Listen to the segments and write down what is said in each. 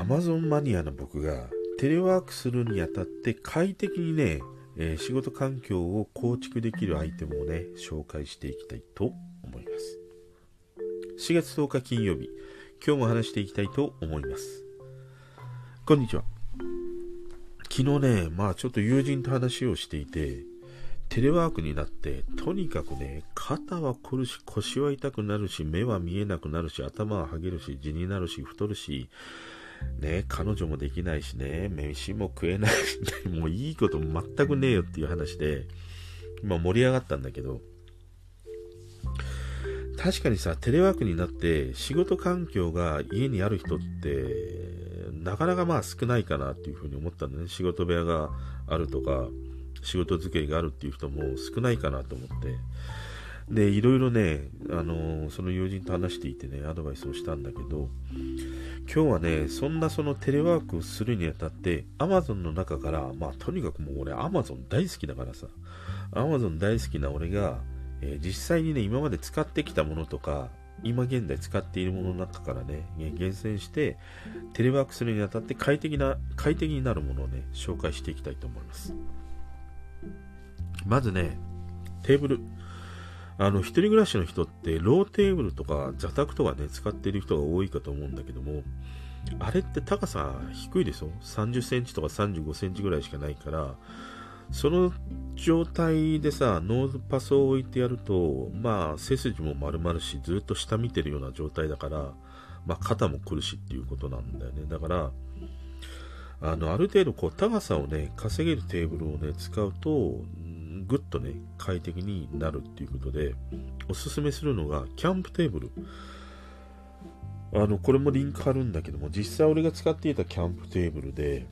Amazon マニアの僕がテレワークするにあたって快適にね、えー、仕事環境を構築できるアイテムをね、紹介していきたいと思います。4月10日金曜日、今日も話していきたいと思います。こんにちは。昨日ね、まあちょっと友人と話をしていて、テレワークになって、とにかくね、肩は凝るし、腰は痛くなるし、目は見えなくなるし、頭ははげるし、地になるし、太るし、ね、彼女もできないしね、飯も食えないし、ね、もういいこと全くねえよっていう話で、まあ盛り上がったんだけど、確かにさ、テレワークになって仕事環境が家にある人って、なかなかまあ少ないかなっていうふうに思ったんだね。仕事部屋があるとか、仕事机があるっていう人も少ないかなと思って。で、いろいろね、あのー、その友人と話していてね、アドバイスをしたんだけど、今日はね、そんなそのテレワークするにあたって、Amazon の中から、まあとにかくもう俺 Amazon 大好きだからさ、Amazon 大好きな俺が、えー、実際にね、今まで使ってきたものとか、今現在使っているものの中からね、厳選して、テレワークするにあたって快適な、快適になるものをね、紹介していきたいと思います。まずね、テーブル。あの、一人暮らしの人って、ローテーブルとか座卓とかね、使っている人が多いかと思うんだけども、あれって高さ低いでしょ ?30 センチとか35センチぐらいしかないから、その状態でさ、ノートパソを置いてやると、まあ、背筋も丸まるし、ずっと下見てるような状態だから、まあ、肩も苦しいっていうことなんだよね。だから、あの、ある程度、こう、高さをね、稼げるテーブルをね、使うと、ぐっとね、快適になるっていうことで、おすすめするのが、キャンプテーブル。あの、これもリンク貼るんだけども、実際俺が使っていたキャンプテーブルで、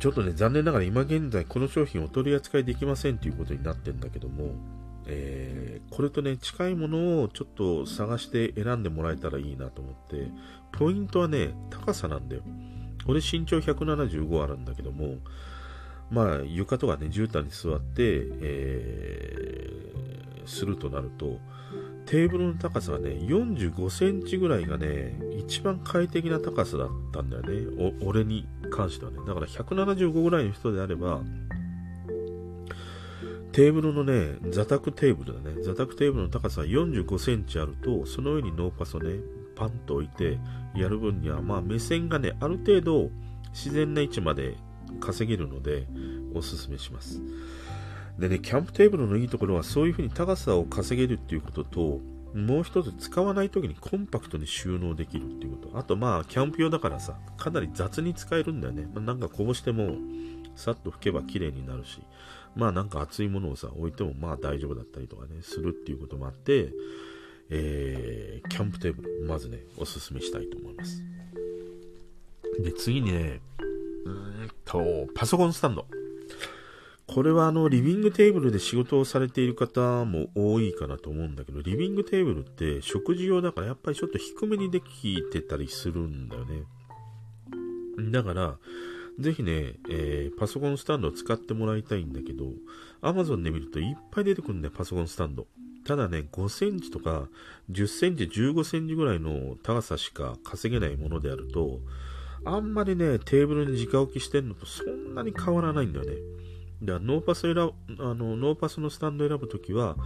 ちょっとね、残念ながら今現在この商品お取り扱いできませんということになってんだけども、えー、これとね、近いものをちょっと探して選んでもらえたらいいなと思って、ポイントはね、高さなんだよ。俺身長175あるんだけども、まあ、床とかね、絨毯に座って、えー、するとなると、テーブルの高さがね、45センチぐらいがね、一番快適な高さだったんだよね。俺に関してはね。だから175ぐらいの人であれば、テーブルのね、座卓テーブルだね。座卓テーブルの高さが45センチあると、その上にノーパスをね、パンと置いてやる分には、まあ目線がね、ある程度自然な位置まで稼げるので、おすすめします。でね、キャンプテーブルのいいところは、そういう風に高さを稼げるっていうことと、もう一つ使わない時にコンパクトに収納できるっていうこと。あとまあ、キャンプ用だからさ、かなり雑に使えるんだよね。まあ、なんかこぼしても、さっと拭けば綺麗になるし、まあなんか熱いものをさ、置いてもまあ大丈夫だったりとかね、するっていうこともあって、えー、キャンプテーブル、まずね、おすすめしたいと思います。で、次にね、うんと、パソコンスタンド。これはあの、リビングテーブルで仕事をされている方も多いかなと思うんだけど、リビングテーブルって食事用だからやっぱりちょっと低めにできてたりするんだよね。だから、ぜひね、えー、パソコンスタンドを使ってもらいたいんだけど、Amazon で見るといっぱい出てくるんだよ、パソコンスタンド。ただね、5センチとか10センチ、15センチぐらいの高さしか稼げないものであると、あんまりね、テーブルに直置きしてんのとそんなに変わらないんだよね。だからノーパス選ぶ、あの、ノーパスのスタンド選ぶときは、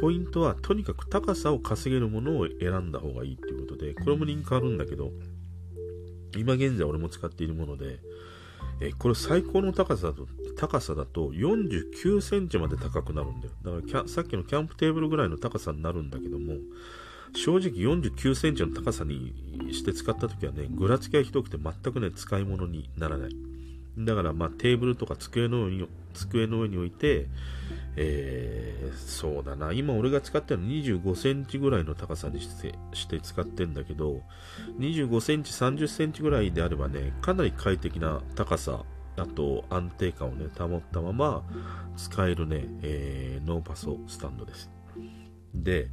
ポイントはとにかく高さを稼げるものを選んだ方がいいっていうことで、これもリンクあるんだけど、今現在俺も使っているもので、えこれ最高の高さと、高さだと49センチまで高くなるんだよ。だからさっきのキャンプテーブルぐらいの高さになるんだけども、正直49センチの高さにして使った時はね、ぐらつきがひどくて全くね、使い物にならない。だからまあテーブルとか机の上に机の上に置いて、えー、そうだな、今俺が使ってるの25センチぐらいの高さにしてして使ってんだけど、25センチ、30センチぐらいであればね、かなり快適な高さ、あと安定感をね、保ったまま使えるね、えー、ノーパソスタンドです。で、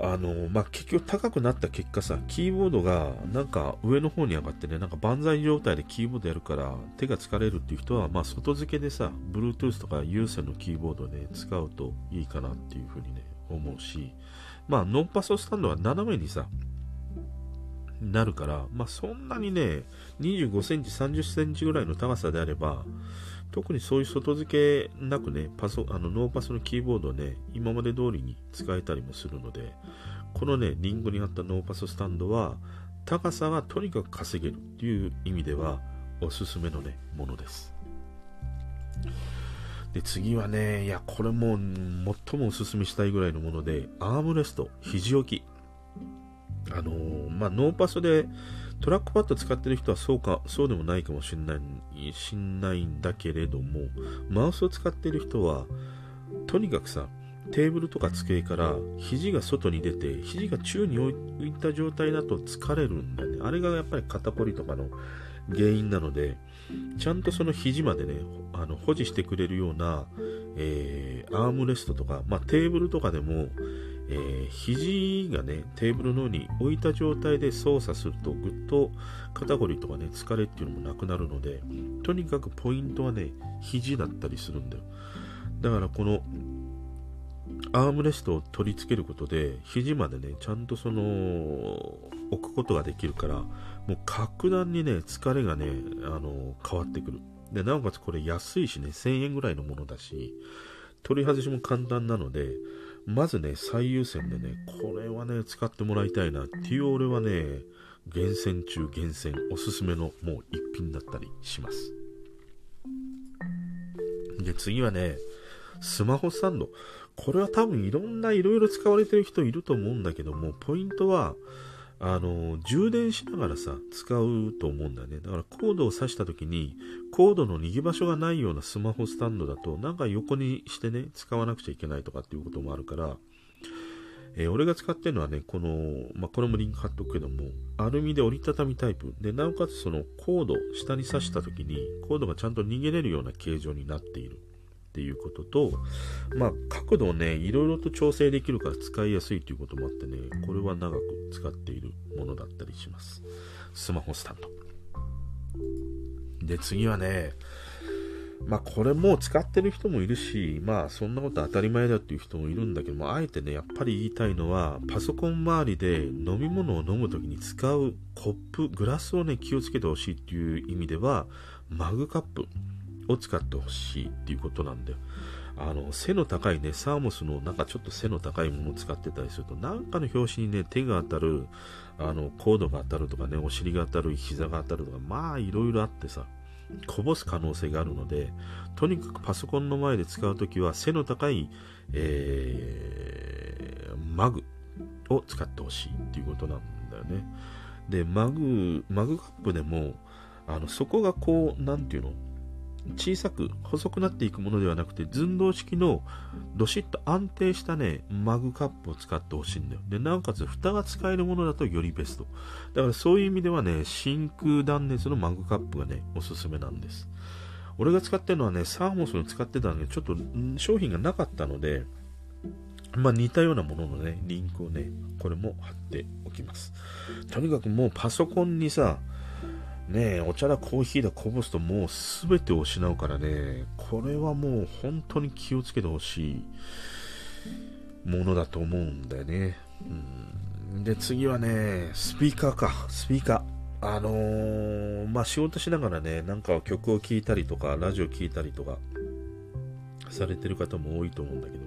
あの、まあ、結局高くなった結果さ、キーボードがなんか上の方に上がってね、なんか万歳状態でキーボードやるから手が疲れるっていう人は、まあ、外付けでさ、Bluetooth とか有線のキーボードで、使うといいかなっていうふうにね、思うし、まあ、ノンパソスタンドは斜めにさ、なるから、まあ、そんなにね、25センチ、30センチぐらいの高さであれば、特にそういう外付けなくね、パソあのノーパソのキーボードをね、今まで通りに使えたりもするので、このね、リンクにあったノーパソスタンドは、高さがとにかく稼げるっていう意味では、おすすめのね、ものです。で、次はね、いや、これも最もおすすめしたいぐらいのもので、アームレスト、肘置き。あのー、まあ、ノーパソでトラックパッド使ってる人はそうか、そうでもないかもしれない、しんないんだけれども、マウスを使ってる人は、とにかくさ、テーブルとか机から肘が外に出て、肘が宙に置いた状態だと疲れるんだよね。あれがやっぱり肩こりとかの原因なので、ちゃんとその肘までね、あの保持してくれるような、えー、アームレストとか、まあ、テーブルとかでも、えー、肘がね、テーブルの上に置いた状態で操作すると、ぐっと肩こりとかね、疲れっていうのもなくなるので、とにかくポイントはね、肘だったりするんだよ。だからこの、アームレストを取り付けることで、肘までね、ちゃんとその、置くことができるから、もう格段にね、疲れがね、あの、変わってくる。で、なおかつこれ安いしね、1000円ぐらいのものだし、取り外しも簡単なので、まずね、最優先でね、これはね、使ってもらいたいなっていう俺はね、厳選中厳選、おすすめのもう一品だったりします。で、次はね、スマホスタンド。これは多分いろんないろいろ使われてる人いると思うんだけども、ポイントは、あの、充電しながらさ、使うと思うんだよね。だからコードを挿した時に、コードの逃げ場所がないようなスマホスタンドだと、なんか横にしてね、使わなくちゃいけないとかっていうこともあるから、えー、俺が使ってるのはね、この、まあ、これもリンク貼っとくけども、アルミで折りたたみタイプ。で、なおかつそのコード、下に挿した時に、コードがちゃんと逃げれるような形状になっている。っていうことと、まあ、角度をね、いろいろと調整できるから使いやすいということもあってね、これは長く使っているものだったりします。スマホスタンド。で、次はね、まあこれも使ってる人もいるし、まあそんなこと当たり前だっていう人もいるんだけども、あえてね、やっぱり言いたいのは、パソコン周りで飲み物を飲むときに使うコップ、グラスをね、気をつけてほしいっていう意味では、マグカップ。を使ってほしいっていうことなんだよ。あの、背の高いね、サーモスのなんかちょっと背の高いものを使ってたりすると、なんかの拍子にね、手が当たる、あの、コードが当たるとかね、お尻が当たる、膝が当たるとか、まあ、いろいろあってさ、こぼす可能性があるので、とにかくパソコンの前で使うときは、背の高い、えー、マグを使ってほしいっていうことなんだよね。で、マグ、マグカップでも、あの、そこがこう、なんていうの？小さく細くなっていくものではなくて寸胴式のどしっと安定したねマグカップを使ってほしいんだよ。でなおかつ蓋が使えるものだとよりベスト。だからそういう意味ではね真空断熱のマグカップがねおすすめなんです。俺が使ってるのはねサーモスの使ってたんでちょっと商品がなかったのでまあ似たようなもののねリンクをねこれも貼っておきます。とにかくもうパソコンにさねえ、お茶だコーヒーだこぼすともう全てを失うからね、これはもう本当に気をつけてほしいものだと思うんだよね。うん、で、次はね、スピーカーか、スピーカー。あのー、まあ、仕事しながらね、なんか曲を聴いたりとか、ラジオ聴いたりとか、されてる方も多いと思うんだけど、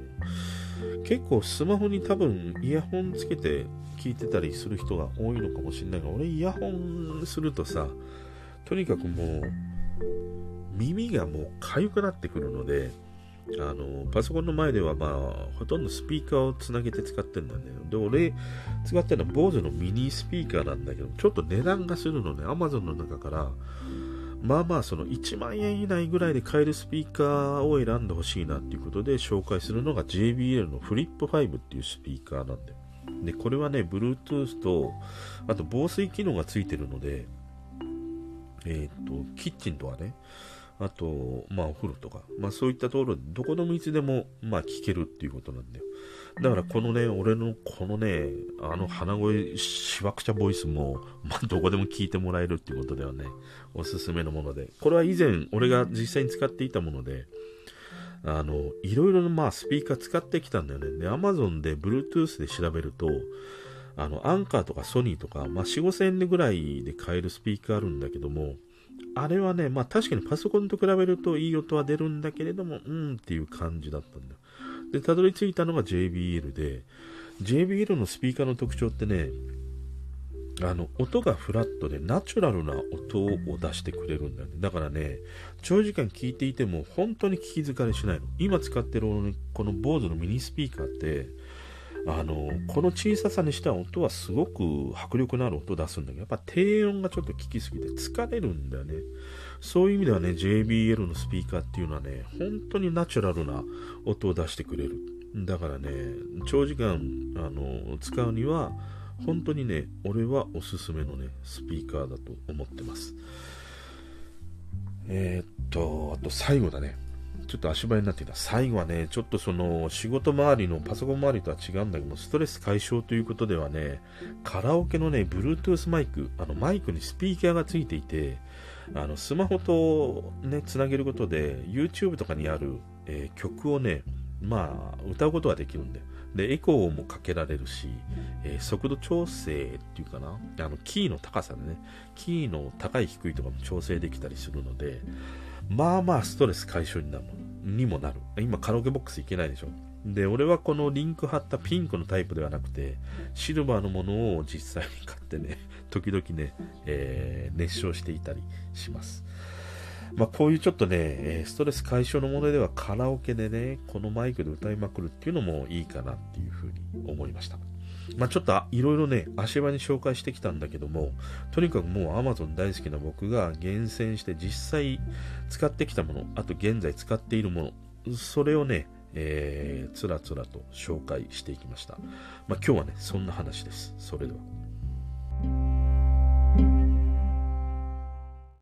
結構スマホに多分イヤホンつけて聞いてたりする人が多いのかもしれないが、俺イヤホンするとさ、とにかくもう、耳がもう痒くなってくるので、あの、パソコンの前ではまあ、ほとんどスピーカーをつなげて使ってるんだよね。で、俺、使ってるのは BOSE のミニスピーカーなんだけど、ちょっと値段がするのね、Amazon の中から、まあまあ、その1万円以内ぐらいで買えるスピーカーを選んでほしいなっていうことで紹介するのが JBL のフリップ5っていうスピーカーなんで。で、これはね、Bluetooth と、あと防水機能がついてるので、えっ、と、キッチンとはね、あと、まあ、お風呂とか、まあ、そういったところで、どこでもいつでも、まあ、聞けるっていうことなんだよ。だから、このね、俺の、このね、あの鼻声、しわくちゃボイスも、まあ、どこでも聞いてもらえるっていうことではね、おすすめのもので、これは以前、俺が実際に使っていたもので、あの、いろいろな、まあ、スピーカー使ってきたんだよね。で、Amazon で Bluetooth で調べると、あの、アンカーとかソニーとか、まあ、4、5千円ぐらいで買えるスピーカーあるんだけども、あれはね、まあ確かにパソコンと比べるといい音は出るんだけれども、うんっていう感じだったんだよ。で、たどり着いたのが JBL で、JBL のスピーカーの特徴ってね、あの、音がフラットでナチュラルな音を出してくれるんだよね。だからね、長時間聴いていても本当に聞き疲れしないの。今使ってるこの BOSE のミニスピーカーって、あの、この小ささにしては音はすごく迫力のある音を出すんだけど、やっぱ低音がちょっと効きすぎて疲れるんだよね。そういう意味ではね、JBL のスピーカーっていうのはね、本当にナチュラルな音を出してくれる。だからね、長時間、あの、使うには、本当にね、俺はおすすめのね、スピーカーだと思ってます。えー、っと、あと最後だね。ちょっと足早になってきた。最後はね、ちょっとその仕事周りのパソコン周りとは違うんだけどストレス解消ということではね、カラオケのね、Bluetooth マイク、あのマイクにスピーカーがついていて、あのスマホとね、つなげることで YouTube とかにある、えー、曲をね、まあ、歌うことができるんで。で、エコーもかけられるし、えー、速度調整っていうかな、あの、キーの高さでね、キーの高い低いとかも調整できたりするので、まあまあストレス解消になるにもなる。今カラオケボックス行けないでしょ。で、俺はこのリンク貼ったピンクのタイプではなくて、シルバーのものを実際に買ってね、時々ね、えー、熱唱していたりします。まあ、こういうちょっとね、ストレス解消のものではカラオケでね、このマイクで歌いまくるっていうのもいいかなっていうふうに思いました。まあ、ちょっといろいろね、足場に紹介してきたんだけども、とにかくもう Amazon 大好きな僕が厳選して実際使ってきたもの、あと現在使っているもの、それをね、えー、つらつらと紹介していきました。まあ、今日はね、そんな話です。それでは。